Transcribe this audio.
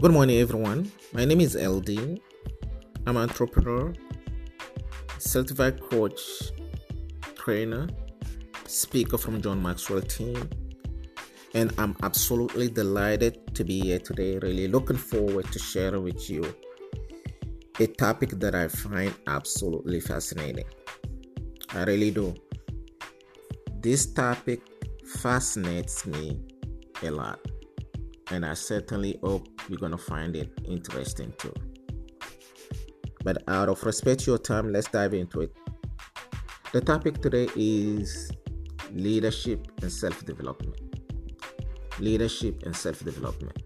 Good morning, everyone. My name is LD. I'm an entrepreneur, certified coach, trainer, speaker from John Maxwell team, and I'm absolutely delighted to be here today. Really looking forward to sharing with you a topic that I find absolutely fascinating. I really do. This topic fascinates me a lot, and I certainly hope you're to find it interesting too. But out of respect to your time, let's dive into it. The topic today is leadership and self development. Leadership and self development.